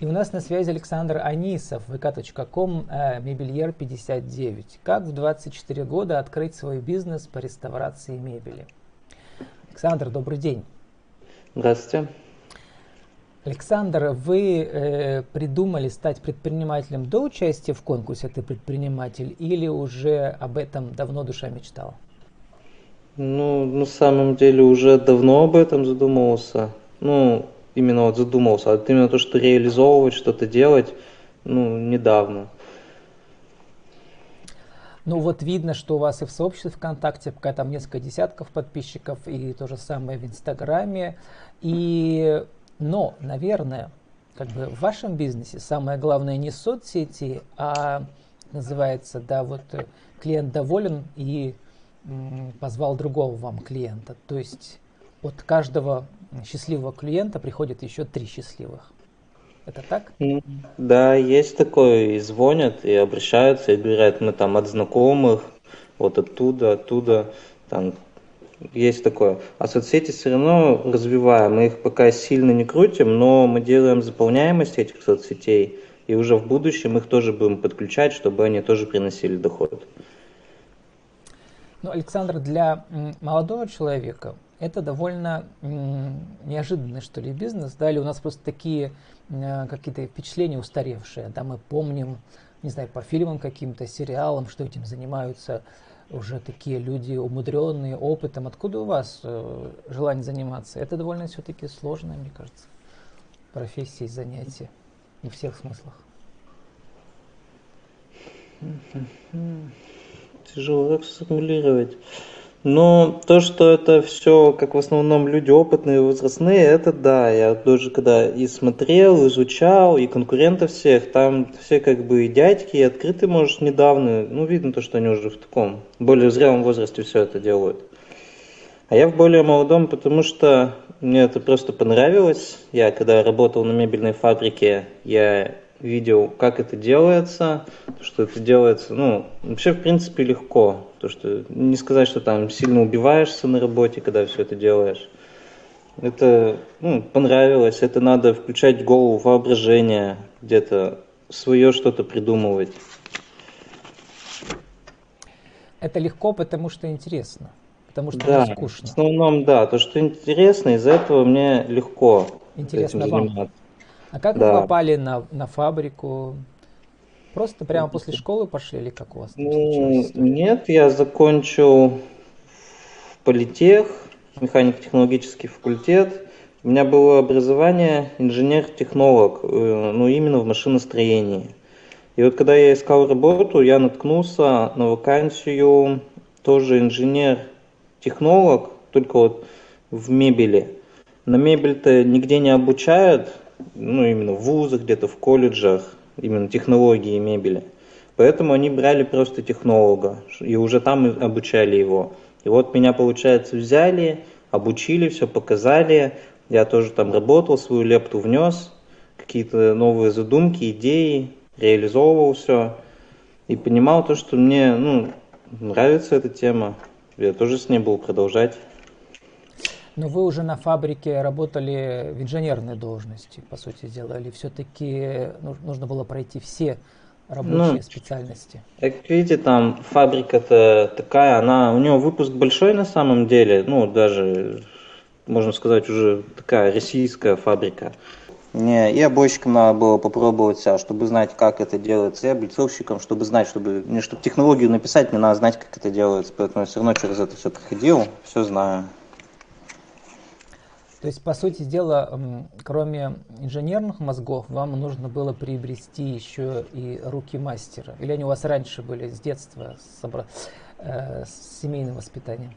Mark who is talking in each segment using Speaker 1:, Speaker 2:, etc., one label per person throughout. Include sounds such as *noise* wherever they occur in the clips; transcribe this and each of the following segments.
Speaker 1: И у нас на связи Александр Анисов, vk.com, э, мебельер 59. Как в 24 года открыть свой бизнес по реставрации мебели? Александр, добрый день.
Speaker 2: Здравствуйте.
Speaker 1: Александр, вы э, придумали стать предпринимателем до участия в конкурсе «Ты предприниматель» или уже об этом давно душа мечтала?
Speaker 2: Ну, на самом деле уже давно об этом задумывался. Ну, именно вот задумался. А вот именно то, что реализовывать, что-то делать, ну, недавно.
Speaker 1: Ну вот видно, что у вас и в сообществе ВКонтакте пока там несколько десятков подписчиков, и то же самое в Инстаграме. И, но, наверное, как бы в вашем бизнесе самое главное не соцсети, а называется, да, вот э, клиент доволен и м, позвал другого вам клиента. То есть от каждого счастливого клиента приходит еще три счастливых. Это так?
Speaker 2: Да, есть такое, и звонят, и обращаются, и говорят, мы там от знакомых, вот оттуда, оттуда, там есть такое. А соцсети все равно развиваем, мы их пока сильно не крутим, но мы делаем заполняемость этих соцсетей, и уже в будущем их тоже будем подключать, чтобы они тоже приносили доход.
Speaker 1: Ну, Александр, для молодого человека это довольно неожиданный, что ли, бизнес, да, или у нас просто такие э, какие-то впечатления устаревшие, да, мы помним, не знаю, по фильмам каким-то, сериалам, что этим занимаются уже такие люди умудренные опытом. Откуда у вас э, желание заниматься? Это довольно все-таки сложное, мне кажется, профессия и занятие во всех смыслах.
Speaker 2: Тяжело так сформулировать. Ну, то, что это все, как в основном люди опытные, возрастные, это да. Я тоже когда и смотрел, изучал, и конкурентов всех, там все как бы и дядьки, и открыты, может, недавно. Ну, видно то, что они уже в таком более зрелом возрасте все это делают. А я в более молодом, потому что мне это просто понравилось. Я когда работал на мебельной фабрике, я видел, как это делается, что это делается, ну, вообще, в принципе, легко. То, что не сказать, что там сильно убиваешься на работе, когда все это делаешь. Это ну, понравилось, это надо включать голову, воображение, где-то свое что-то придумывать.
Speaker 1: Это легко, потому что интересно, потому что
Speaker 2: да,
Speaker 1: не скучно.
Speaker 2: В основном, да, то, что интересно, из-за этого мне легко
Speaker 1: интересно этим заниматься. А как да. вы попали на, на фабрику? Просто прямо после школы пошли или как у вас?
Speaker 2: Ну, нет, я закончил политех, механико-технологический факультет. У меня было образование инженер-технолог, э, ну именно в машиностроении. И вот когда я искал работу, я наткнулся на вакансию тоже инженер-технолог, только вот в мебели. На мебель-то нигде не обучают, ну, именно в вузах, где-то в колледжах, именно технологии мебели. Поэтому они брали просто технолога и уже там обучали его. И вот меня, получается, взяли, обучили, все показали. Я тоже там работал, свою лепту внес, какие-то новые задумки, идеи, реализовывал все. И понимал то, что мне ну, нравится эта тема. Я тоже с ней буду продолжать.
Speaker 1: Но вы уже на фабрике работали в инженерной должности, по сути дела, или все-таки нужно было пройти все рабочие ну, специальности?
Speaker 2: Как видите, там фабрика-то такая, она, у нее выпуск большой на самом деле, ну, даже, можно сказать, уже такая российская фабрика. Не, и обойщикам надо было попробовать себя, чтобы знать, как это делается, и облицовщикам, чтобы знать, чтобы, не чтобы технологию написать, мне надо знать, как это делается, поэтому я все равно через это все проходил, все знаю.
Speaker 1: То есть, по сути дела, кроме инженерных мозгов, вам нужно было приобрести еще и руки мастера? Или они у вас раньше были с детства, с, обра... э, с семейным воспитанием?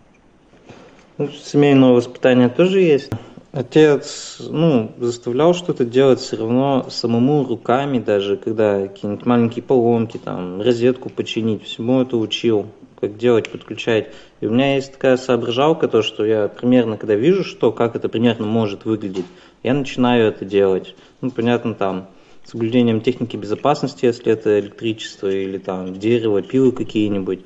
Speaker 2: Ну, семейное воспитание тоже есть. Отец, ну, заставлял что-то делать все равно самому руками, даже когда какие-нибудь маленькие поломки, там, розетку починить, всему это учил как делать, подключать. И у меня есть такая соображалка, то, что я примерно, когда вижу, что, как это примерно может выглядеть, я начинаю это делать. Ну, понятно, там, соблюдением техники безопасности, если это электричество или там дерево, пилы какие-нибудь.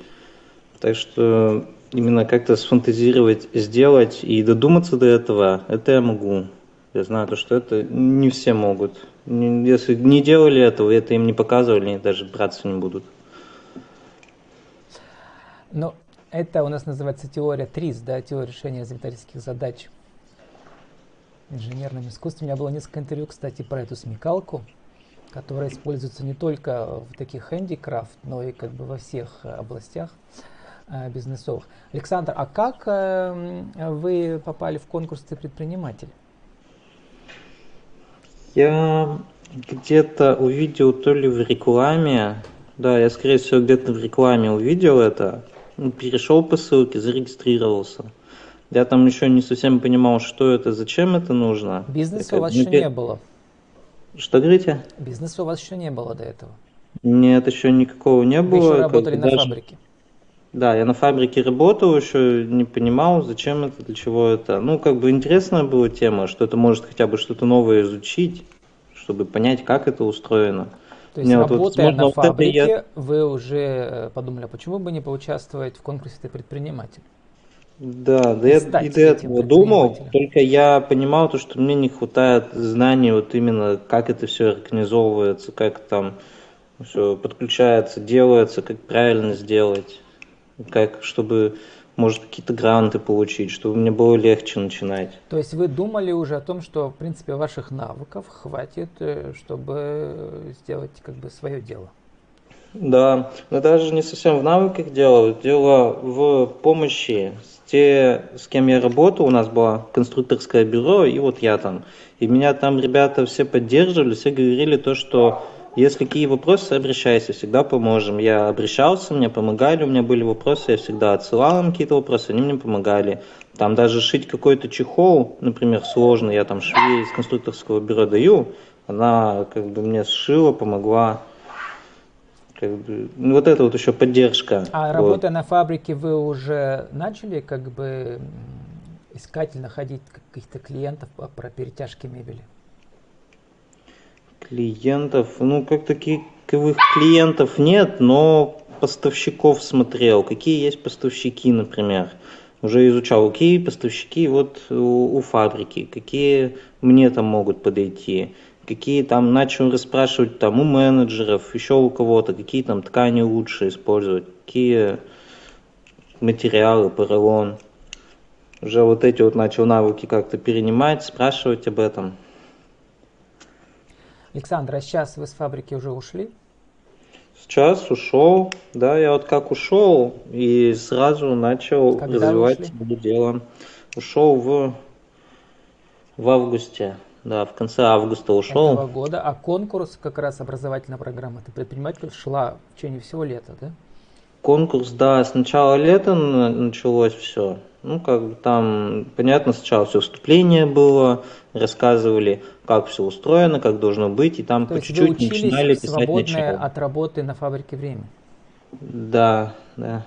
Speaker 2: Так что именно как-то сфантазировать, сделать и додуматься до этого, это я могу. Я знаю, то, что это не все могут. Если не делали этого, это им не показывали, даже браться не будут.
Speaker 1: Ну, это у нас называется теория ТРИС, да, теория решения изобретательских задач инженерным искусством. У меня было несколько интервью, кстати, про эту смекалку, которая используется не только в таких handicraft, но и как бы во всех областях бизнесовых. Александр, а как э, вы попали в конкурс «Ты предприниматель»?
Speaker 2: Я где-то увидел то ли в рекламе, да, я скорее всего где-то в рекламе увидел это, перешел по ссылке, зарегистрировался. Я там еще не совсем понимал, что это, зачем это нужно.
Speaker 1: Бизнеса у вас еще не было.
Speaker 2: Что говорите?
Speaker 1: Бизнеса у вас еще не было до этого.
Speaker 2: Нет, еще никакого не
Speaker 1: Вы
Speaker 2: было.
Speaker 1: еще
Speaker 2: Как
Speaker 1: работали на
Speaker 2: даже-
Speaker 1: фабрике.
Speaker 2: Да, я на фабрике работал, еще не понимал, зачем это, для чего это. Ну, как бы интересная была тема, что это может хотя бы что-то новое изучить, чтобы понять, как это устроено.
Speaker 1: То есть,
Speaker 2: вот,
Speaker 1: работая на
Speaker 2: вот это
Speaker 1: фабрике,
Speaker 2: я-
Speaker 1: вы уже э, подумали, а почему бы не поучаствовать в конкурсе «Ты предприниматель»?
Speaker 2: Да, да я и до этого думал, только я понимал то, что мне не хватает знаний вот именно, как это все организовывается, как там все подключается, делается, как правильно сделать, как, чтобы, может, какие-то гранты получить, чтобы мне было легче начинать.
Speaker 1: То есть вы думали уже о том, что, в принципе, ваших навыков хватит, э, чтобы сделать как бы свое дело?
Speaker 2: Да, но даже не совсем в навыках дело, дело в помощи. Те, с кем я работал, у нас было конструкторское бюро, и вот я там. И меня там ребята все поддерживали, все говорили то, что если какие вопросы, обращайся, всегда поможем. Я обращался, мне помогали, у меня были вопросы, я всегда отсылал им какие-то вопросы, они мне помогали. Там даже шить какой-то чехол, например, сложный, я там швее из конструкторского бюро даю, она как бы мне сшила, помогла. Как бы, ну, вот это вот еще поддержка.
Speaker 1: А
Speaker 2: Вот.
Speaker 1: работая на фабрике, вы уже начали как бы искать или находить каких-то клиентов про перетяжки мебели?
Speaker 2: Клиентов, ну как таких клиентов нет, но поставщиков смотрел, какие есть поставщики, например. Уже изучал, какие поставщики вот у, у фабрики, какие мне там могут подойти, какие там начал расспрашивать там у менеджеров, еще у кого-то, какие там ткани лучше использовать, какие материалы, поролон. Уже вот эти вот начал навыки как-то перенимать, спрашивать об этом.
Speaker 1: Александр, а сейчас вы с фабрики уже ушли?
Speaker 2: Сейчас ушел, да, я вот как ушел и сразу начал
Speaker 1: Когда
Speaker 2: развивать
Speaker 1: ушли?
Speaker 2: дело. Ушел в, в августе, да, в конце августа
Speaker 1: этого
Speaker 2: ушел.
Speaker 1: года, а конкурс, как раз образовательная программа «Ты предприниматель» шла в течение всего лета, да?
Speaker 2: Конкурс, да, с начала лета на- началось все. Ну, как бы там, понятно, сначала все вступление было, рассказывали, как все устроено, как должно быть, и там
Speaker 1: То
Speaker 2: по чуть-чуть начинали писать
Speaker 1: свободное
Speaker 2: начало.
Speaker 1: от работы на фабрике время?
Speaker 2: Да, да.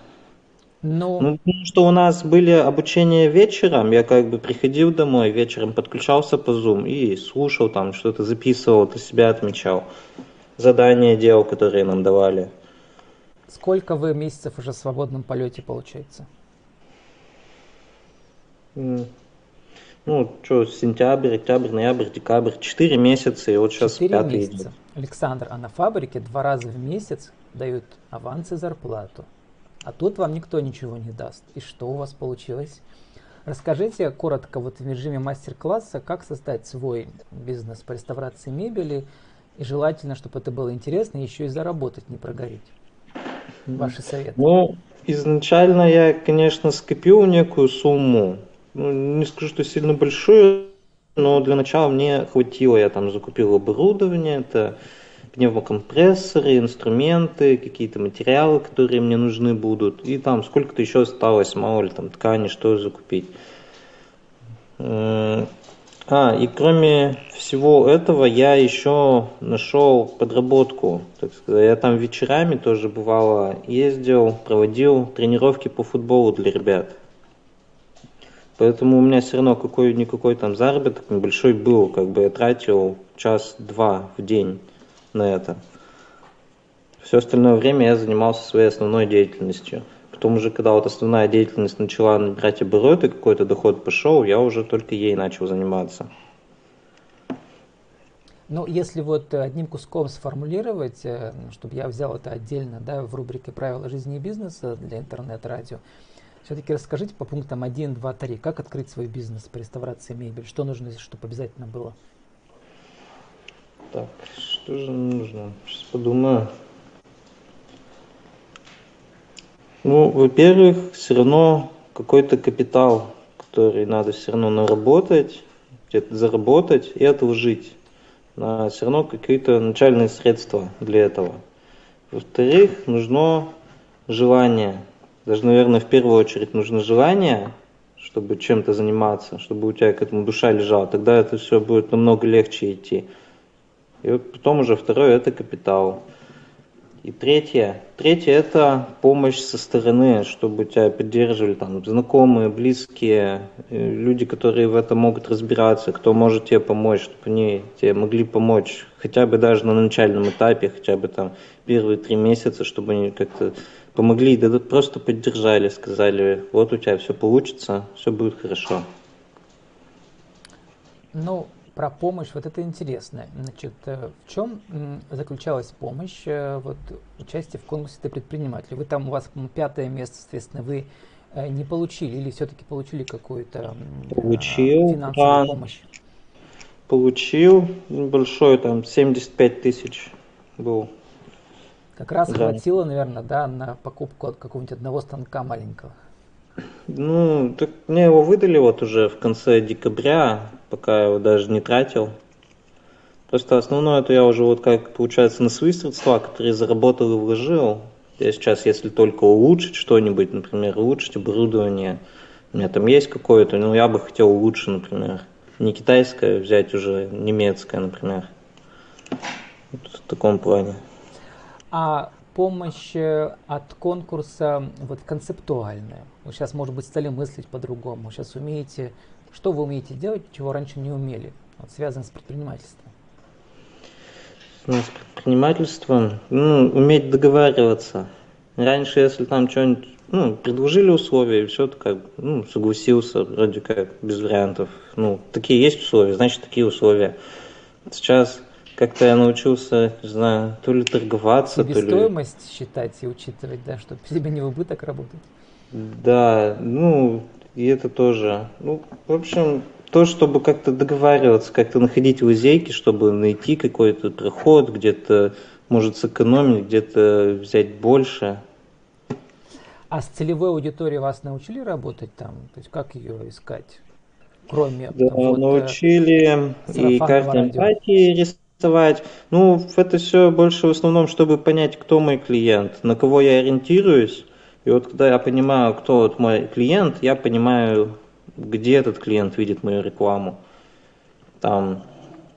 Speaker 1: Ну,
Speaker 2: Ну, потому что у нас были обучения вечером, я как бы приходил домой вечером, подключался по Zoom и слушал там, что-то записывал, для себя отмечал. Задания делал, которые нам давали.
Speaker 1: Сколько вы месяцев уже в свободном полете получается?
Speaker 2: Ну, что, сентябрь, октябрь, ноябрь, декабрь, четыре месяца, и вот сейчас
Speaker 1: Четыре
Speaker 2: пятый
Speaker 1: месяца.
Speaker 2: идет.
Speaker 1: Александр, а на фабрике два раза в месяц дают аванс и зарплату. А тут вам никто ничего не даст. И что у вас получилось? Расскажите коротко вот в режиме мастер-класса, как создать свой бизнес по реставрации мебели. И желательно, чтобы это было интересно, еще и заработать, не прогореть. Ваши советы.
Speaker 2: Ну, изначально я, конечно, скопил некую сумму. Ну, не скажу, что сильно большую, но для начала мне хватило. Я там закупил оборудование, это пневмокомпрессоры, инструменты, какие-то материалы, которые мне нужны будут. И там сколько-то еще осталось, мало ли там ткани, что закупить. А, и кроме всего этого, я еще нашел подработку, так сказать. Я там вечерами тоже бывало ездил, проводил тренировки по футболу для ребят. Поэтому у меня все равно какой-никакой там заработок небольшой был, как бы я тратил час-два в день на это. Все остальное время я занимался своей основной деятельностью. Потом уже, когда вот основная деятельность начала набирать обороты, какой-то доход пошел, я уже только ей начал заниматься.
Speaker 1: Ну, если вот одним куском сформулировать, э, чтобы я взял это отдельно, да, в рубрике «Правила жизни и бизнеса» для интернет-радио, все-таки расскажите по пунктам 1, 2, 3, как открыть свой бизнес по реставрации мебели, что нужно, чтобы обязательно было?
Speaker 2: Так, что же нужно? Сейчас подумаю. Ну, во-первых, все равно какой-то капитал, который надо все равно наработать, где-то заработать и отложить на все равно какие-то начальные средства для этого. Во-вторых, нужно желание. Даже, наверное, в первую очередь нужно желание, чтобы чем-то заниматься, чтобы у тебя к этому душа лежала. Тогда это все будет намного легче идти. И вот потом уже второе – это капитал. И третье, третье это помощь со стороны, чтобы тебя поддерживали там знакомые, близкие, э, люди, которые в этом могут разбираться, кто может тебе помочь, чтобы они тебе могли помочь, хотя бы даже на начальном этапе, хотя бы там первые три месяца, чтобы они как-то помогли, да просто поддержали, сказали, вот у тебя все получится, все будет хорошо.
Speaker 1: Ну, про помощь, вот это интересно. Значит, э, в чем заключалась помощь, э, вот участие в конкурсе «Ты предприниматель»? Вы там, у вас пятое место, соответственно, вы э, не получили или все-таки получили какую-то
Speaker 2: Получил, финансовую да, помощь? Получил большой, там 75 тысяч был.
Speaker 1: Как раз да. хватило, наверное, да, на покупку от какого-нибудь одного станка маленького.
Speaker 2: Ну, так мне его выдали вот уже в конце декабря, пока его даже не тратил. Просто основное это я уже вот как получается на свои средства, которые заработал и вложил. Я сейчас, если только улучшить что-нибудь, например, улучшить оборудование, у меня там есть какое-то, но я бы хотел лучше, например. Не китайское взять уже, немецкое, например. Вот в таком плане.
Speaker 1: А помощь э, от конкурса вот концептуальная. Вы сейчас, может быть, стали мыслить по-другому. Сейчас умеете, что вы умеете делать, чего раньше не умели, вот, связано с предпринимательством.
Speaker 2: Ну, с предпринимательством, ну, уметь договариваться. Раньше, если там что-нибудь, ну, предложили условия, и все, то как, ну, согласился, вроде как, без вариантов. Ну, такие есть условия, значит, такие условия. Сейчас как-то я научился, не знаю, то ли торговаться,
Speaker 1: то ли... стоимость считать и учитывать, да, чтобы тебе не в убыток работать.
Speaker 2: Да, ну, и это тоже. Ну, в общем, то, чтобы как-то договариваться, как-то находить лазейки, чтобы найти какой-то проход, где-то, может, сэкономить, где-то взять больше.
Speaker 1: А с целевой аудиторией вас научили работать там? То есть как ее искать? Кроме
Speaker 2: да, там, вот, научили и карты эмпатии рисовать. Ну, это все больше в основном, чтобы понять, кто мой клиент, на кого я ориентируюсь. И вот когда я понимаю, кто вот мой клиент, я понимаю, где этот клиент видит мою рекламу. Там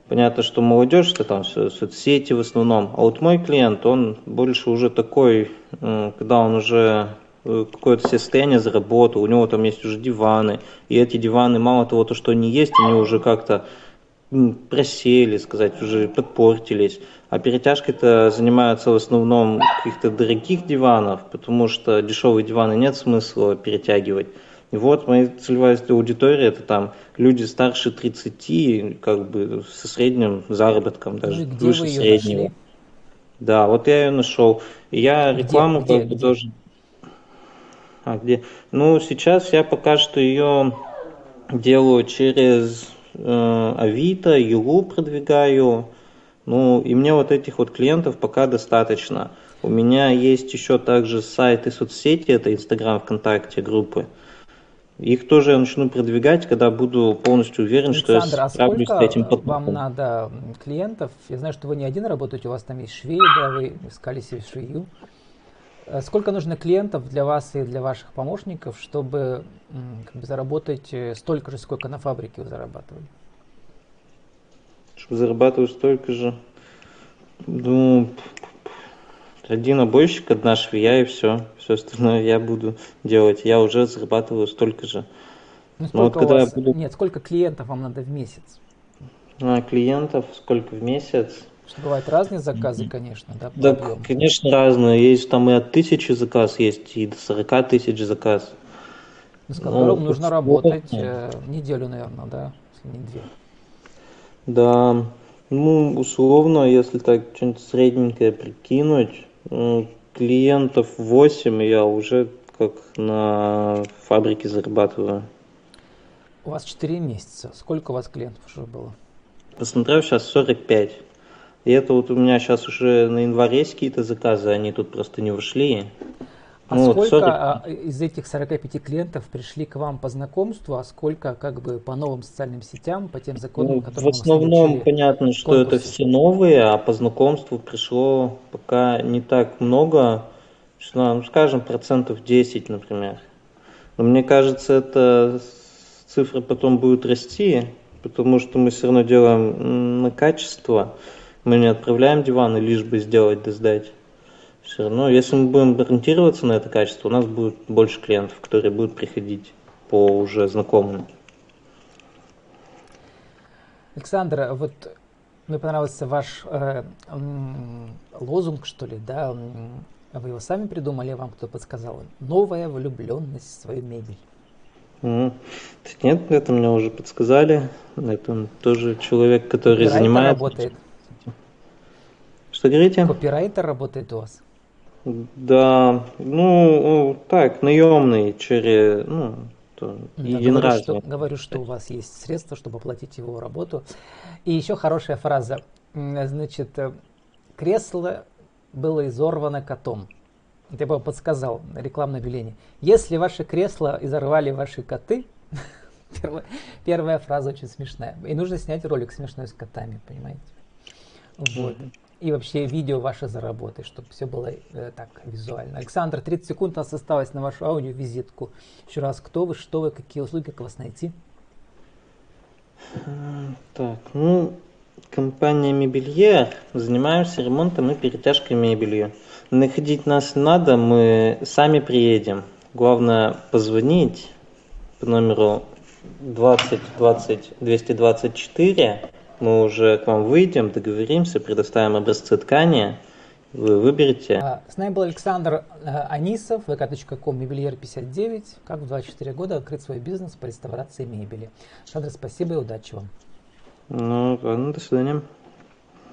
Speaker 2: понятно, что молодежь это там соцсети в основном, а вот мой клиент, он больше уже такой, когда он уже э, какое-то состояние заработал, у него там есть уже диваны, и эти диваны, мало того, то, что они есть, они уже как-то просели, сказать, уже подпортились. А перетяжкой-то занимаются в основном каких-то дорогих диванов, потому что дешевые диваны нет смысла перетягивать. И вот моя целевая аудитория это там люди старше 30, как бы со средним заработком, даже ну, выше среднего. Нашли? Да, вот я ее нашел. Я где, рекламу где, как бы тоже. А где? Ну, сейчас я пока что ее делаю через Э, Авито, Юлу продвигаю. Ну, и мне вот этих вот клиентов пока достаточно. У меня есть еще также сайты соцсети, это Инстаграм, ВКонтакте, группы. Их тоже я начну продвигать, когда буду полностью уверен, Александр, что я справлюсь
Speaker 1: а
Speaker 2: с этим
Speaker 1: потоком. вам надо клиентов? Я знаю, что вы не один работаете, у вас там есть швеи, да, вы искали себе швею. Э, сколько нужно клиентов для вас и для ваших помощников, чтобы как бы, заработать э, столько же, сколько на фабрике вы зарабатывали?
Speaker 2: Чтобы зарабатывать столько же, ну, один обойщик, одна швея и все. Все остальное я буду делать. Я уже зарабатываю столько же.
Speaker 1: Ну, сколько вот, когда вас... буду... Нет, сколько клиентов вам надо в месяц?
Speaker 2: А, клиентов сколько в месяц?
Speaker 1: Что бывают разные заказы, конечно, да?
Speaker 2: Да, объему. конечно, разные. Есть там и от тысячи заказ, есть и до 40 тысяч заказ.
Speaker 1: Ну, с которым ну, нужно работать э, неделю, наверное, да, если не две.
Speaker 2: Да, Ну, условно, если так что-нибудь средненькое прикинуть, клиентов 8 я уже как на фабрике зарабатываю.
Speaker 1: У вас 4 месяца. Сколько у вас клиентов уже было?
Speaker 2: Посмотрел сейчас 45. И это вот у меня сейчас уже на январе какие-то заказы, они тут просто не вышли.
Speaker 1: А ну, сколько 40... А, из этих 45 клиентов пришли к вам по знакомству, а сколько как бы по новым социальным сетям, по тем законам,
Speaker 2: ну, которые В основном понятно, что конкурсы. это все новые, а по знакомству пришло пока не так много, что, ну, скажем, процентов 10, например. Но мне кажется, эта цифра потом будет расти, потому что мы все равно делаем на качество. Мы не отправляем диваны лишь бы сделать да сдать. Все равно, если мы будем ориентироваться на это качество, у нас будет больше клиентов, которые будут приходить по уже знакомым.
Speaker 1: Александр, вот мне понравился ваш э, лозунг, что ли, да? Вы его сами придумали, вам кто подсказал? Новая влюбленность в свою мебель.
Speaker 2: Mm. Нет, это мне уже подсказали. Это тоже человек, который Копирайтер занимается.
Speaker 1: работает.
Speaker 2: Что говорите?
Speaker 1: Копирайтер работает у вас.
Speaker 2: Да, ну, так, наемный через, ну, то
Speaker 1: Я говорю что, говорю, что у вас есть средства, чтобы оплатить его работу. И еще хорошая фраза. Значит, э, кресло было изорвано котом. Я бы подсказал рекламное объявление. Если ваши кресла изорвали ваши коты, *laughs* первая, первая фраза очень смешная. И нужно снять ролик смешной с котами, понимаете? Вот и вообще видео ваше заработать, чтобы все было э, так визуально. Александр, 30 секунд у нас осталось на вашу аудиовизитку. Еще раз, кто вы, что вы, какие услуги, как вас найти?
Speaker 2: Так, ну, компания Мебелье, занимаемся ремонтом и перетяжкой мебелью. Находить нас надо, мы сами приедем. Главное позвонить по номеру 20 20 224 мы уже к вам выйдем, договоримся, предоставим образцы ткани, вы выберете. А,
Speaker 1: с нами был Александр э, Анисов, vk.com, мебельер 59. Как в 24 года открыть свой бизнес по реставрации мебели. Александр, спасибо и удачи вам.
Speaker 2: Ну, ладно, до свидания.